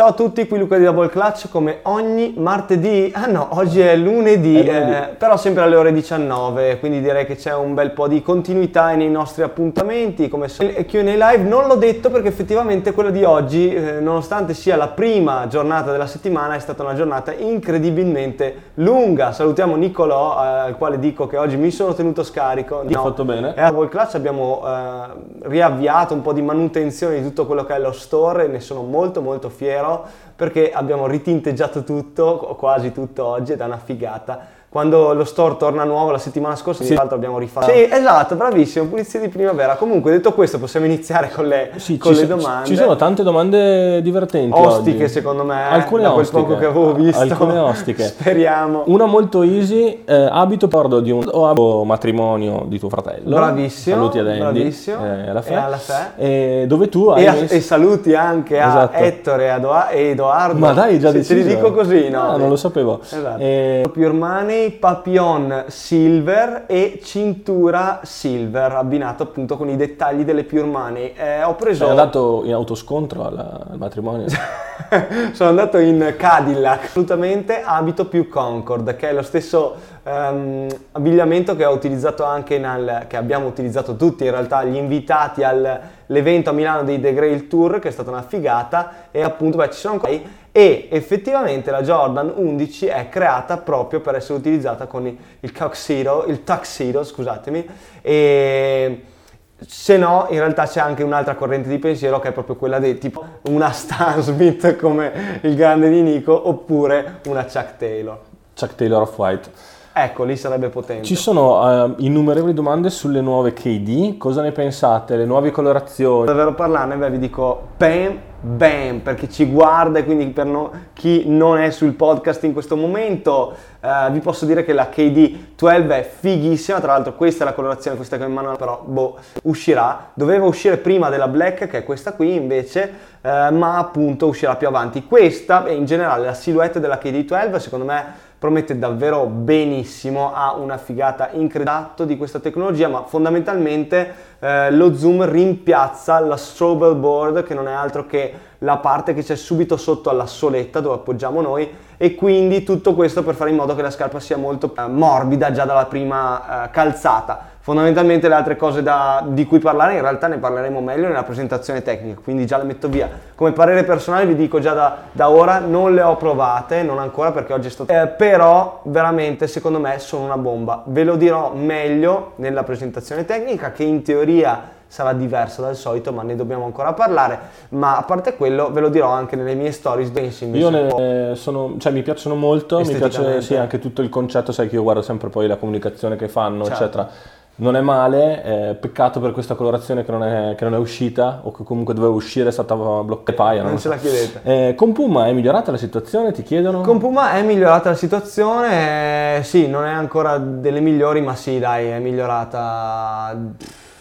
Ciao a tutti, qui Luca di Double Clutch come ogni martedì, ah no, oggi è lunedì, È lunedì. eh, però sempre alle ore 19, quindi direi che c'è un bel po' di continuità nei nostri appuntamenti, come e Q&A live, non l'ho detto perché effettivamente quello di oggi, eh, nonostante sia la prima giornata della settimana, è stata una giornata incredibilmente lunga. Salutiamo Nicolò, eh, al quale dico che oggi mi sono tenuto scarico. Hai fatto bene. E a Double Clutch abbiamo eh, riavviato un po' di manutenzione di tutto quello che è lo store e ne sono molto molto fiero 주시고요. Perché abbiamo ritinteggiato tutto, quasi tutto oggi ed è una figata. Quando lo store torna nuovo la settimana scorsa, Sì. tra l'altro abbiamo rifatto. Sì, esatto, bravissimo, pulizia di primavera. Comunque, detto questo, possiamo iniziare con le, Sì, con ci, le so- domande. ci sono tante domande divertenti ostiche, oggi. secondo me, Alcune da quel ostiche. poco che avevo visto. Alcune ostiche. Speriamo. Una molto easy, eh, abito pordo di un o abito matrimonio di tuo fratello. Bravissimo, Saluti ad Andy. bravissimo. eh, alla fe. E alla fe. Eh, dove tu hai E, a- messo- e saluti anche a Esatto. Ettore e a E Edoardo. Ma dai, già Se te li deciso. dico così, no? Ah, non lo sapevo. Esatto. Eh, Pure Money, Papillon Silver e cintura Silver, abbinato appunto con i dettagli delle Pure Money. Eh, ho preso... sei andato in autoscontro alla- al matrimonio? Sono andato in Cadillac, assolutamente abito più Concord, che è lo stesso ehm, abbigliamento che ho utilizzato anche nel, che abbiamo utilizzato tutti in realtà, gli invitati all'evento a Milano dei The Grail Tour, che è stata una figata, e appunto beh, ci sono ancora e effettivamente la Jordan 11 è creata proprio per essere utilizzata con il, il tuxedo, il tuxedo, scusatemi, e se no, in realtà c'è anche un'altra corrente di pensiero che è proprio quella di tipo una Stan Smith come il grande di Nico oppure una Chuck Taylor. Chuck Taylor of White. Ecco, lì sarebbe potente. Ci sono eh, innumerevoli domande sulle nuove KD, cosa ne pensate? Le nuove colorazioni? davvero parlarne, beh, vi dico bam bam per chi ci guarda e quindi per no- chi non è sul podcast in questo momento eh, vi posso dire che la KD12 è fighissima tra l'altro questa è la colorazione questa che ho in mano però boh uscirà doveva uscire prima della black che è questa qui invece eh, ma appunto uscirà più avanti questa e in generale la silhouette della KD12 secondo me promette davvero benissimo, ha una figata incredibile di questa tecnologia, ma fondamentalmente eh, lo zoom rimpiazza la strobel board che non è altro che la parte che c'è subito sotto alla soletta dove appoggiamo noi e quindi tutto questo per fare in modo che la scarpa sia molto eh, morbida già dalla prima eh, calzata. Fondamentalmente le altre cose da- di cui parlare in realtà ne parleremo meglio nella presentazione tecnica, quindi già le metto via. Come parere personale vi dico già da, da ora, non le ho provate, non ancora perché oggi è stato... Eh, però veramente secondo me sono una bomba. Ve lo dirò meglio nella presentazione tecnica che in teoria sarà diversa dal solito, ma ne dobbiamo ancora parlare. Ma a parte quello ve lo dirò anche nelle mie stories. Io ne sono, cioè mi piacciono molto, mi piace sì, anche tutto il concetto, sai che io guardo sempre poi la comunicazione che fanno, Certo. eccetera. Non è male, eh, peccato per questa colorazione che non, è, che non è uscita o che comunque doveva uscire, è stata bloccata. Paia, non Non ce so. la chiedete. Eh, con Puma è migliorata la situazione, ti chiedono? Con Puma è migliorata la situazione, eh, sì, non è ancora delle migliori, ma sì, dai, è migliorata.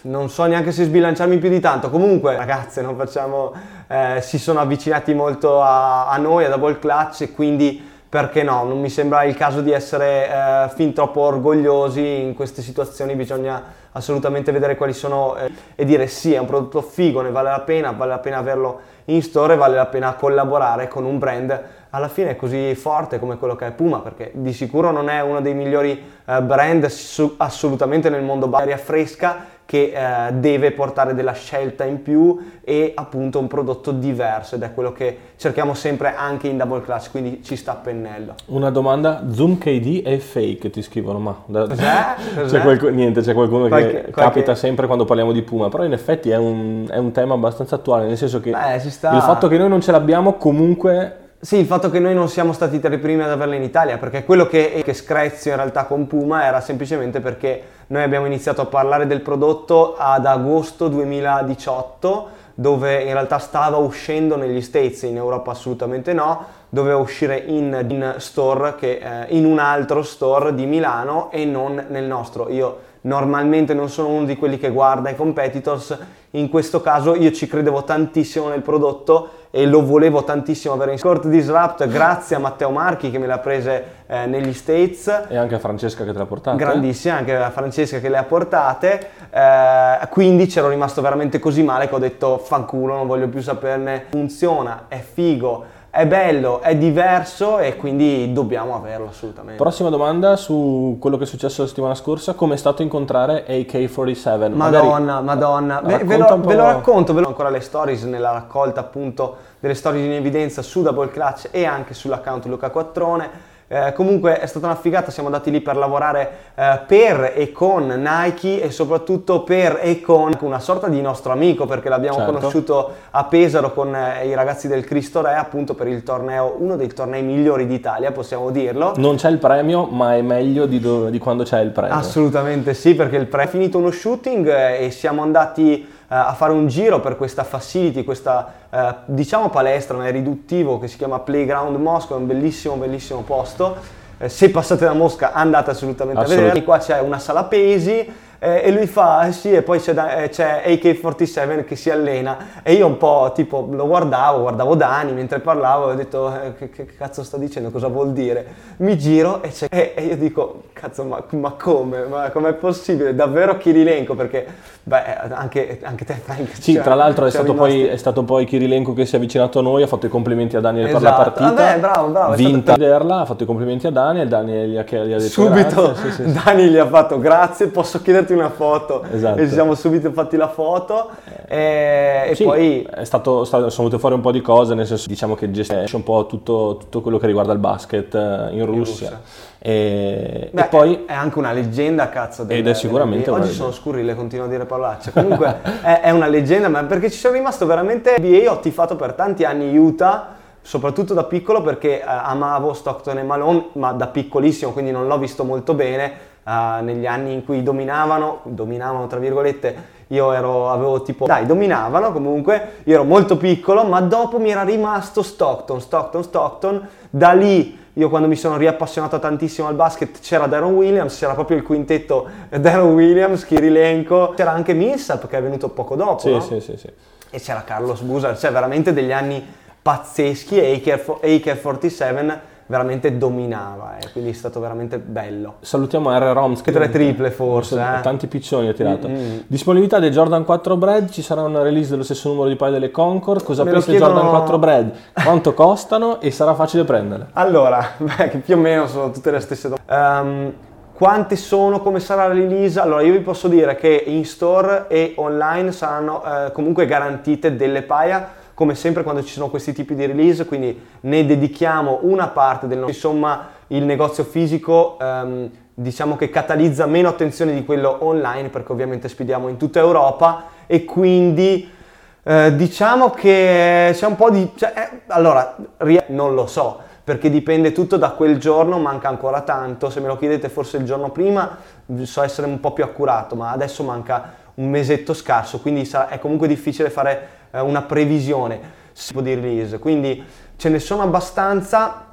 Non so neanche se sbilanciarmi più di tanto. Comunque, ragazze, non facciamo. eh, si sono avvicinati molto a, a noi, a Double Clutch, e quindi perché no? Non mi sembra il caso di essere eh, fin troppo orgogliosi in queste situazioni. Bisogna assolutamente vedere quali sono eh, e dire sì, è un prodotto figo, ne vale la pena, vale la pena averlo in store vale la pena collaborare con un brand alla fine così forte come quello che è Puma, perché di sicuro non è uno dei migliori eh, brand su- assolutamente nel mondo aria fresca che eh, deve portare della scelta in più e appunto un prodotto diverso ed è quello che cerchiamo sempre anche in Double Clutch, quindi ci sta a pennello. Una domanda, Zoom KD è fake, ti scrivono, ma da- Cos'è? Cos'è? c'è qualcu- niente, c'è qualcuno Qualche- che qualche- capita sempre quando parliamo di Puma, però in effetti è un, è un tema abbastanza attuale, nel senso che Beh, il fatto che noi non ce l'abbiamo comunque Sì, il fatto che noi non siamo stati tra i primi ad averla in Italia, perché quello che, che screzio in realtà con Puma era semplicemente perché noi abbiamo iniziato a parlare del prodotto ad agosto 2018, dove in realtà stava uscendo negli States, in Europa assolutamente no, doveva uscire in, in store, che, eh, in un altro store di Milano e non nel nostro. Io normalmente non sono uno di quelli che guarda i competitors, in questo caso io ci credevo tantissimo nel prodotto e lo volevo tantissimo avere in Scored Disrupt grazie a Matteo Marchi che me l'ha prese eh, negli States. E anche a Francesca che te l'ha portata. grandissima anche a Francesca che le ha portate. Eh, quindi c'ero rimasto veramente così male che ho detto fanculo non voglio più saperne. Funziona è figo è bello, è diverso e quindi dobbiamo averlo assolutamente. Prossima domanda su quello che è successo la settimana scorsa, come è stato incontrare AK47? Madonna, Magari... madonna, Beh, ve, lo, ve, lo, racconto, ve lo ancora le stories nella raccolta appunto delle storie in evidenza su Double Clutch e anche sull'account Luca Quattrone eh, comunque è stata una figata, siamo andati lì per lavorare eh, per e con Nike e soprattutto per e con una sorta di nostro amico perché l'abbiamo certo. conosciuto a Pesaro con eh, i ragazzi del Cristo Re appunto per il torneo, uno dei tornei migliori d'Italia possiamo dirlo. Non c'è il premio ma è meglio di, do- di quando c'è il premio. Assolutamente sì perché il premio è finito uno shooting eh, e siamo andati a fare un giro per questa facility, questa eh, diciamo palestra, ma è riduttivo che si chiama Playground Mosca, è un bellissimo bellissimo posto. Eh, se passate da Mosca andate assolutamente Assolutamente. a vedere. Qua c'è una sala pesi eh, e lui fa eh sì e poi c'è, eh, c'è, AK-47 che si allena e io un po' tipo lo guardavo, guardavo Dani mentre parlavo e ho detto eh, che, che, cazzo sta dicendo, cosa vuol dire? Mi giro e, e, e io dico cazzo ma, ma come? Ma com'è possibile? Davvero Kirilenko perché beh anche, anche te Frank Sì cioè, tra l'altro è stato, poi, è stato, poi, Kirilenko che si è avvicinato a noi, ha fatto i complimenti a Daniel esatto. per la esatto. partita Vabbè bravo bravo vinta stato... vederla, ha fatto i complimenti a Daniel Daniel gli ha, gli ha detto subito sì, sì, sì. Dani gli ha fatto grazie posso chiederti farti una foto. Esatto. e ci siamo subito fatti la foto e, e sì, poi è stato, sono venute fuori un po' di cose nel senso diciamo che gestisce un po' tutto, tutto quello che riguarda il basket eh, in Russia, in Russia. E, Beh, e, poi è anche una leggenda cazzo del, ed è sicuramente oggi sono scurrile continuo a dire parolacce. Comunque è, è, una leggenda ma perché ci sono rimasto veramente NBA ho tifato per tanti anni Utah soprattutto da piccolo perché eh, amavo Stockton e Malone ma da piccolissimo quindi non l'ho visto molto bene uh, negli anni in cui dominavano, dominavano tra virgolette, io ero, avevo tipo, dai, dominavano comunque, io ero molto piccolo, ma dopo mi era rimasto Stockton, Stockton, Stockton, da lì io quando mi sono riappassionato tantissimo al basket c'era Darren Williams, c'era proprio il quintetto Darren Williams, Kirilenko, c'era anche Millsap che è venuto poco dopo, sì, no? sì, sì, sì. E c'era Carlos Busar, cioè veramente degli anni pazzeschi e Aker 47 veramente dominava, eh, quindi è stato veramente bello. Salutiamo R. Roms. Che tre triple forse. Eh. Tanti piccioni ha tirato. Mm-hmm. Disponibilità dei Jordan 4 Bread, ci sarà una release dello stesso numero di paio delle Concord, cosa pensi chiedono... Jordan 4 Bread? Quanto costano e sarà facile prenderle? Allora, beh, che più o meno sono tutte le stesse domande. Um, quante sono, come sarà la release? Allora io vi posso dire che in store e online saranno eh, comunque garantite delle paia come sempre quando ci sono questi tipi di release, quindi ne dedichiamo una parte del nostro, insomma il negozio fisico ehm, diciamo che catalizza meno attenzione di quello online perché ovviamente spediamo in tutta Europa e quindi eh, diciamo che c'è un po' di... Cioè, eh, allora, non lo so, perché dipende tutto da quel giorno, manca ancora tanto, se me lo chiedete forse il giorno prima so essere un po' più accurato, ma adesso manca un mesetto scarso, quindi è comunque difficile fare una previsione di release, quindi ce ne sono abbastanza,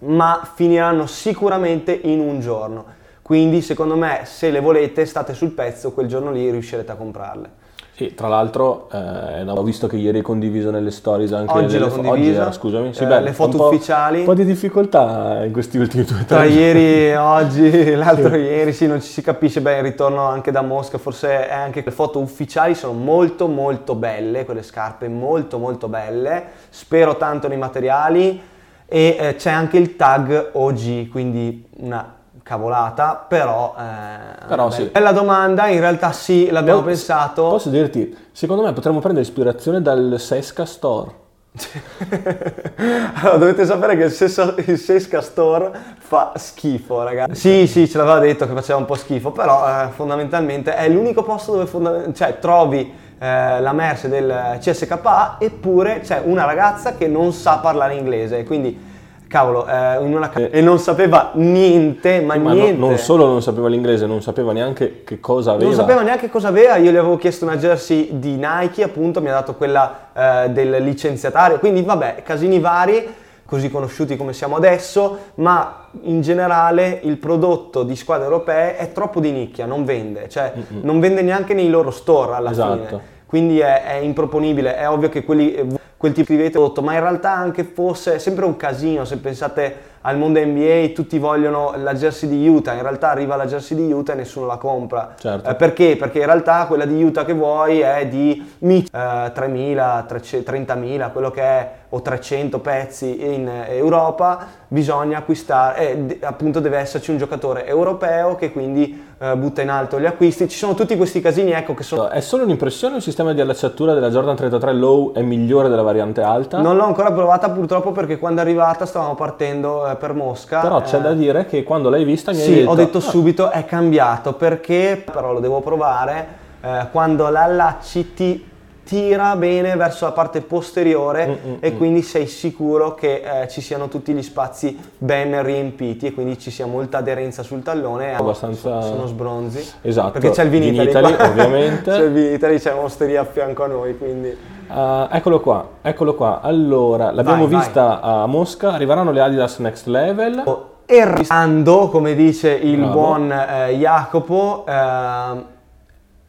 ma finiranno sicuramente in un giorno. Quindi secondo me se le volete state sul pezzo, quel giorno lì riuscirete a comprarle. Sì, tra l'altro eh, ho visto che ieri hai condiviso nelle stories anche oggi delle, fo- oggi era, scusami, sì, eh, beh, le foto un ufficiali. Un po' di difficoltà in questi ultimi due Tra ieri e oggi, l'altro sì. ieri, sì, non ci si capisce. Bene, il ritorno anche da Mosca, forse è anche le foto ufficiali sono molto molto belle, quelle scarpe molto molto belle, spero tanto nei materiali. E eh, c'è anche il tag OG, quindi una cavolata, però... Eh, però sì. Bella domanda, in realtà sì, l'abbiamo Poi, pensato. Posso dirti, secondo me potremmo prendere ispirazione dal Sesca Store. allora, dovete sapere che il, Sesca, il Sesca Store fa schifo, ragazzi. Sì, sì, ce l'aveva detto che faceva un po' schifo, però eh, fondamentalmente è l'unico posto dove fondament- cioè, trovi eh, la merce del CSKA eppure c'è una ragazza che non sa parlare inglese, quindi cavolo, eh, in una ca- e non sapeva niente, ma, ma niente. No, non solo non sapeva l'inglese, non sapeva neanche che cosa aveva. Non sapeva neanche cosa aveva, io gli avevo chiesto una jersey di Nike, appunto, mi ha dato quella eh, del licenziatario, quindi vabbè, casini vari, così conosciuti come siamo adesso, ma in generale il prodotto di squadre europee è troppo di nicchia, non vende, cioè Mm-mm. non vende neanche nei loro store alla esatto. fine. Quindi è, è improponibile, è ovvio che quelli quel tipo di prodotto, ma in realtà anche fosse sempre un casino se pensate al mondo NBA, tutti vogliono la jersey di Utah, in realtà arriva la jersey di Utah e nessuno la compra. Certo. Eh, perché? Perché in realtà quella di Utah che vuoi è di eh, 3.000, 30.000, quello che è, o 300 pezzi in Europa, bisogna acquistare, eh, appunto deve esserci un giocatore europeo che quindi eh, butta in alto gli acquisti. Ci sono tutti questi casini, ecco che sono... È solo un'impressione il sistema di allacciatura della Jordan 33 Low è migliore della variante alta? Non l'ho ancora provata purtroppo perché quando è arrivata stavamo partendo eh, per Mosca. Però c'è da dire che quando l'hai vista mi sì, hai detto... ho detto ah. subito è cambiato perché, però lo devo provare, eh, quando l'allacci ti tira bene verso la parte posteriore mm, mm, e mm. quindi sei sicuro che eh, ci siano tutti gli spazi ben riempiti e quindi ci sia molta aderenza sul tallone. Abbastanza... Sono sbronzi. Esatto. Perché c'è il Vinitali, Vinitali ovviamente. c'è il Vinitali, c'è un'osteria a fianco a noi, quindi... Uh, eccolo qua, eccolo qua. Allora, l'abbiamo vai, vista vai. a Mosca, arriveranno le Adidas Next Level. Errando, come dice il Bravo. buon eh, Jacopo, eh,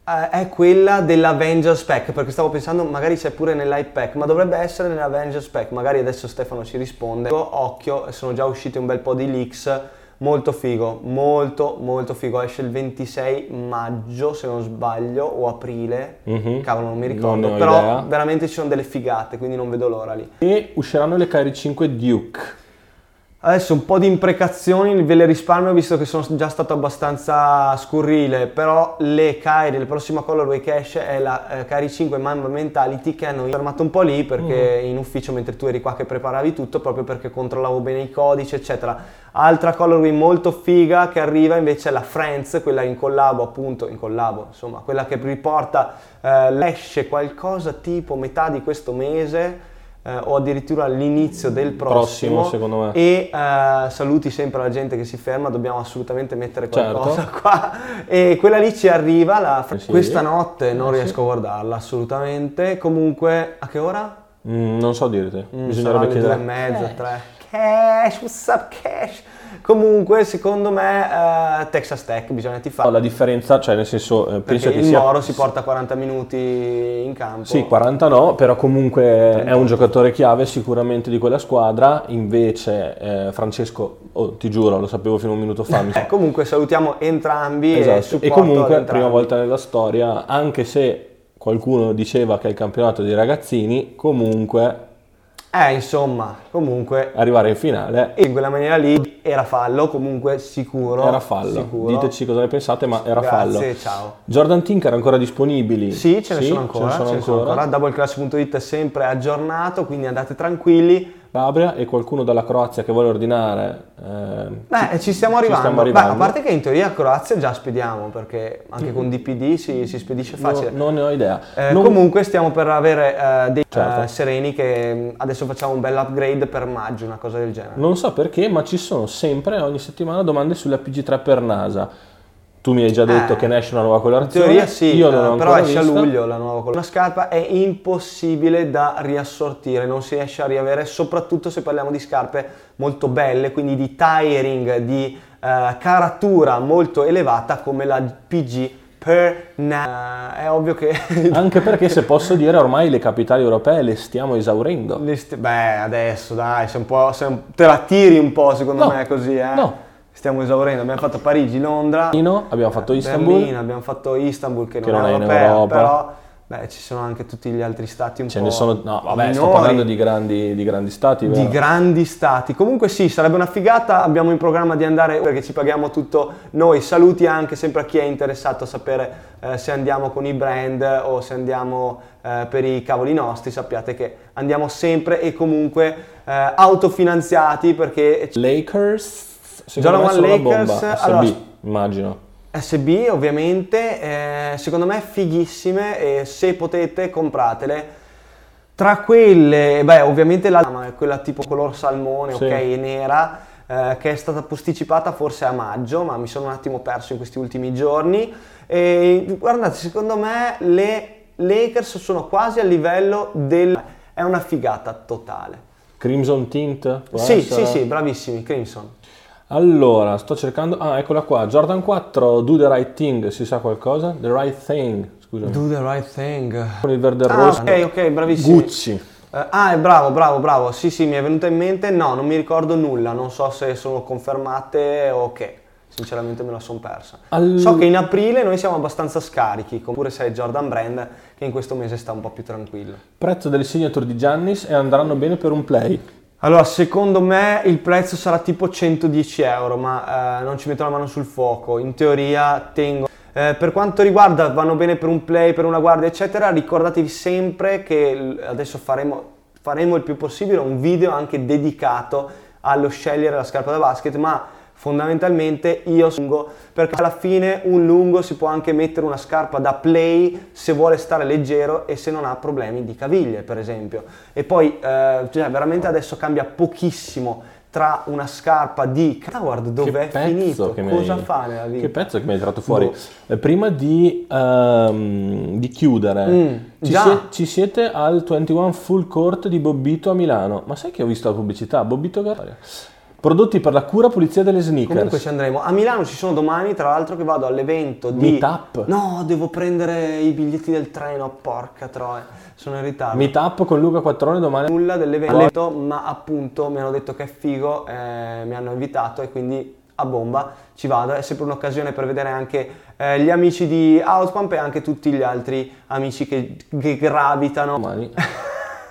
eh, è quella dell'Avengers Pack, perché stavo pensando magari c'è pure nell'iPack, ma dovrebbe essere nell'Avengers Pack, magari adesso Stefano ci risponde. Occhio, sono già usciti un bel po' di leaks, molto figo, molto molto figo, esce il 26 maggio se non sbaglio, o aprile, mm-hmm. cavolo non mi ricordo, non però idea. veramente ci sono delle figate, quindi non vedo l'ora lì. E usciranno le Kyrie 5 Duke. Adesso un po' di imprecazioni ve le risparmio visto che sono già stato abbastanza scurrile, però le Kairi, la prossima colorway che esce è la eh, Kairi 5 Mamba Mentality che hanno fermato un po' lì perché mm. in ufficio mentre tu eri qua che preparavi tutto proprio perché controllavo bene i codici eccetera. Altra colorway molto figa che arriva invece è la Friends, quella in collabo appunto, in collabo insomma, quella che riporta, eh, esce qualcosa tipo metà di questo mese eh, o addirittura all'inizio del prossimo, prossimo secondo me. e eh, saluti sempre la gente che si ferma, dobbiamo assolutamente mettere qualcosa certo. qua e quella lì ci arriva la... eh sì. questa notte non eh riesco sì. a guardarla assolutamente, comunque a che ora? Mm, non so dirti, mm, bisognerebbe chiedere. Due e mezza, tre. Cash, what's up Cash? Comunque, secondo me, uh, Texas Tech bisogna tifare. La differenza, cioè nel senso, eh, penso che il sia... Moro si porta 40 minuti in campo. Sì, 40 no, però comunque 30. è un giocatore chiave sicuramente di quella squadra. Invece eh, Francesco, oh, ti giuro, lo sapevo fino a un minuto fa. eh, comunque salutiamo entrambi esatto. e, e comunque, prima volta nella storia, anche se qualcuno diceva che è il campionato dei ragazzini, comunque eh, insomma, comunque... Arrivare in finale. In quella maniera lì era fallo, comunque sicuro. Era fallo. Sicuro. Diteci cosa ne pensate, ma era Grazie, fallo. Grazie, ciao. Jordan Tinker ancora disponibili? Sì, ce ne sì, sono ancora. Ce ne sono, ce ancora. ancora. Doubleclass.it è sempre aggiornato, quindi andate tranquilli. Calabria e qualcuno dalla Croazia che vuole ordinare. Eh, Beh, ci, ci, stiamo arrivando. Ci stiamo arrivando. Beh, a parte che in teoria a Croazia già spediamo, perché anche con DPD si, si spedisce facile. No, non ne ho idea. Eh, non... Comunque stiamo per avere eh, dei certo. Eh, sereni che mm, adesso facciamo un bel upgrade per maggio, una cosa del genere. Non so perché, ma ci sono sempre, ogni settimana, domande sulla PG3 per NASA tu mi hai già detto eh, che ne esce una nuova colorazione. In teoria sì, io non uh, però esce vista. a luglio la nuova colorazione. Una scarpa è impossibile da riassortire, non si riesce a riavere, soprattutto se parliamo di scarpe molto belle, quindi di tiring, di uh, caratura molto elevata come la PG per na- è ovvio che anche perché se posso dire ormai le capitali europee le stiamo esaurendo le st- beh adesso dai sei un po', sei un- te la tiri un po' secondo no, me così eh no stiamo esaurendo. Abbiamo fatto Parigi, Londra, Berlino, abbiamo fatto Istanbul, Berlino, abbiamo fatto Istanbul che, che non, è europea, in Europa. però beh, ci sono anche tutti gli altri stati un Ce po' ne sono, no, vabbè, minori. sto parlando di grandi, di grandi stati. Vero? Di grandi stati. Comunque sì, sarebbe una figata, abbiamo in programma di andare perché ci paghiamo tutto noi. Saluti anche sempre a chi è interessato a sapere eh, se andiamo con i brand o se andiamo eh, per i cavoli nostri, sappiate che andiamo sempre e comunque eh, autofinanziati perché Lakers Secondo Jordan One Lakers, bomba, SB, allora, immagino. SB ovviamente, eh, secondo me fighissime e se potete compratele. Tra quelle, beh ovviamente la quella tipo color salmone, sì. ok, nera, eh, che è stata posticipata forse a maggio, ma mi sono un attimo perso in questi ultimi giorni. E guardate, secondo me le Lakers sono quasi a livello del... è una figata totale. Crimson Tint? Sì, essere? sì, sì, bravissimi, Crimson. Allora, sto cercando... Ah, eccola qua. Jordan 4, Do the Right Thing, si sa qualcosa? The Right Thing, scusa. Do the Right Thing. Con il verde ah, rosso. ok, ok, bravissimo. Gucci. Uh, ah, è bravo, bravo, bravo. Sì, sì, mi è venuta in mente. No, non mi ricordo nulla. Non so se sono confermate o che. sinceramente me la sono persa. Al... So che in aprile noi siamo abbastanza scarichi, oppure sei Jordan Brand che in questo mese sta un po' più tranquillo. Prezzo delle signature di Giannis e andranno bene per un play? Allora, secondo me il prezzo sarà tipo 110 euro, ma eh, non ci metto la mano sul fuoco. In teoria tengo. Eh, per quanto riguarda vanno bene per un play, per una guardia, eccetera, ricordatevi sempre che adesso faremo, faremo il più possibile un video anche dedicato allo scegliere la scarpa da basket, ma fondamentalmente io lungo perché alla fine un lungo si può anche mettere una scarpa da play se vuole stare leggero e se non ha problemi di caviglie per esempio. E poi eh, cioè, veramente adesso cambia pochissimo tra una scarpa di Coward dove è finito. cosa hai, fa nella vita? che pezzo che mi hai tirato fuori. Boh. Eh, prima di, um, di chiudere mm, ci, sie- ci, siete al 21 Full Court di Bobbito a Milano. Ma sai che ho visto la pubblicità? Bobbito Garraria Prodotti per la cura pulizia delle sneakers. Comunque ci andremo. A Milano ci sono domani, tra l'altro, che vado all'evento di. Meetup? No, devo prendere i biglietti del treno, porca troia. Sono in ritardo. Meetup con Luca Quattrone domani. Nulla dell'evento, ma appunto mi hanno detto che è figo, eh, mi hanno invitato e quindi a bomba ci vado. È sempre un'occasione per vedere anche eh, gli amici di Outpump e anche tutti gli altri amici che, che gravitano. Domani.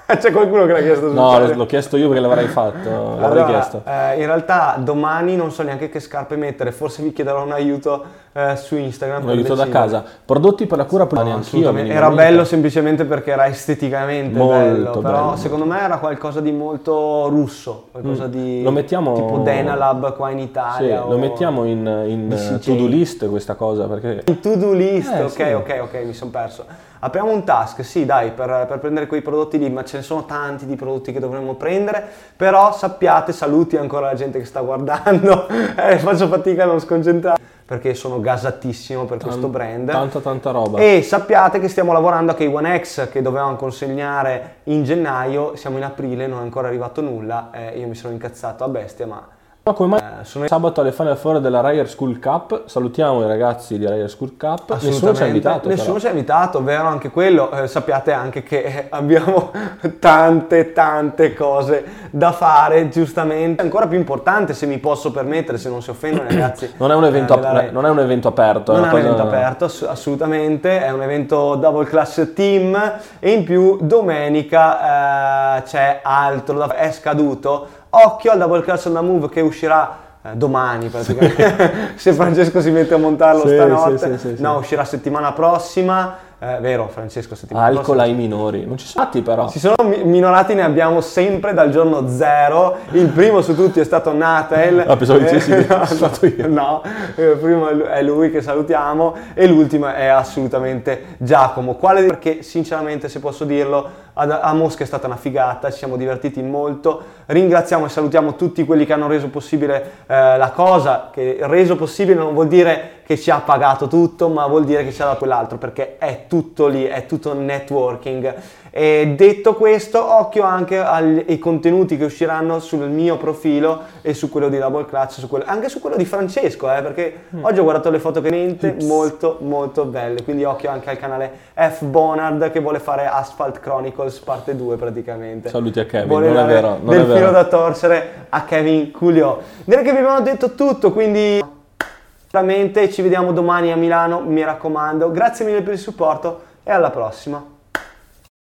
C'è qualcuno che l'ha chiesto? No, l'ho chiesto io perché l'avrei fatto. L'avrei allora, chiesto. Eh, in realtà domani non so neanche che scarpe mettere, forse vi chiederò un aiuto eh, su Instagram. Un aiuto da casa. Prodotti per la cura no, anch'io. Era bello semplicemente perché era esteticamente molto bello, bello, però secondo me era qualcosa di molto russo, qualcosa mm. di lo mettiamo, tipo Denalab qua in Italia. Sì, lo mettiamo in, in to-do list questa cosa perché... In to-do list, eh, ok, sì. ok, ok, mi sono perso. Apriamo un task, sì dai, per, per, prendere quei prodotti lì, ma ce ne sono tanti di prodotti che dovremmo prendere, però sappiate, saluti ancora la gente che sta guardando, eh, faccio fatica a non sconcentrare perché sono gasatissimo per Tant- questo brand. Tanta tanta roba. E sappiate che stiamo lavorando a K1X che dovevamo consegnare in gennaio, siamo in aprile, non è ancora arrivato nulla, eh, io mi sono incazzato a bestia, ma come mai eh, sono sabato alle Final Four della Ryer School Cup? Salutiamo i ragazzi di Ryer School Cup. Nessuno ci ha invitato. Nessuno ci ha invitato, vero anche quello. Eh, sappiate anche che abbiamo tante tante cose da fare, giustamente. È ancora più importante se mi posso permettere, se non si offendono ragazzi. non, è un evento, eh, non è un evento aperto. Non è un evento aperto, assolutamente. È un evento double class team e in più domenica eh, c'è altro È scaduto Occhio al double class on the move che uscirà eh, domani praticamente. Se Francesco si mette a montarlo sì, stanotte, sì, sì, no, uscirà settimana prossima eh, vero Francesco, settimana Alcol ai minori, non ci sono stati però. Si sono minorati, ne abbiamo sempre dal giorno zero. Il primo su tutti è stato Natel. Ah, pensavo dicessi eh, no, stato io. No, il primo è lui che salutiamo e l'ultimo è assolutamente Giacomo. Quale perché sinceramente se posso dirlo a, Mosca è stata una figata, ci siamo divertiti molto. Ringraziamo e salutiamo tutti quelli che hanno reso possibile eh, la cosa, che reso possibile non vuol dire che ci ha pagato tutto, ma vuol dire che ci ha dato quell'altro, perché è tutto lì, è tutto networking. E detto questo, occhio anche ai contenuti che usciranno sul mio profilo e su quello di Double Clutch, su quello, anche su quello di Francesco, eh, perché mm. oggi ho guardato le foto che mente molto molto belle, quindi occhio anche al canale F Bonard che vuole fare Asphalt Chronicles parte 2 praticamente. Saluti a Kevin, vuole non è vero. Non del è vero. filo da torcere a Kevin Culio. Direi che vi abbiamo detto tutto, quindi ci vediamo domani a Milano, mi raccomando. Grazie mille per il supporto e alla prossima.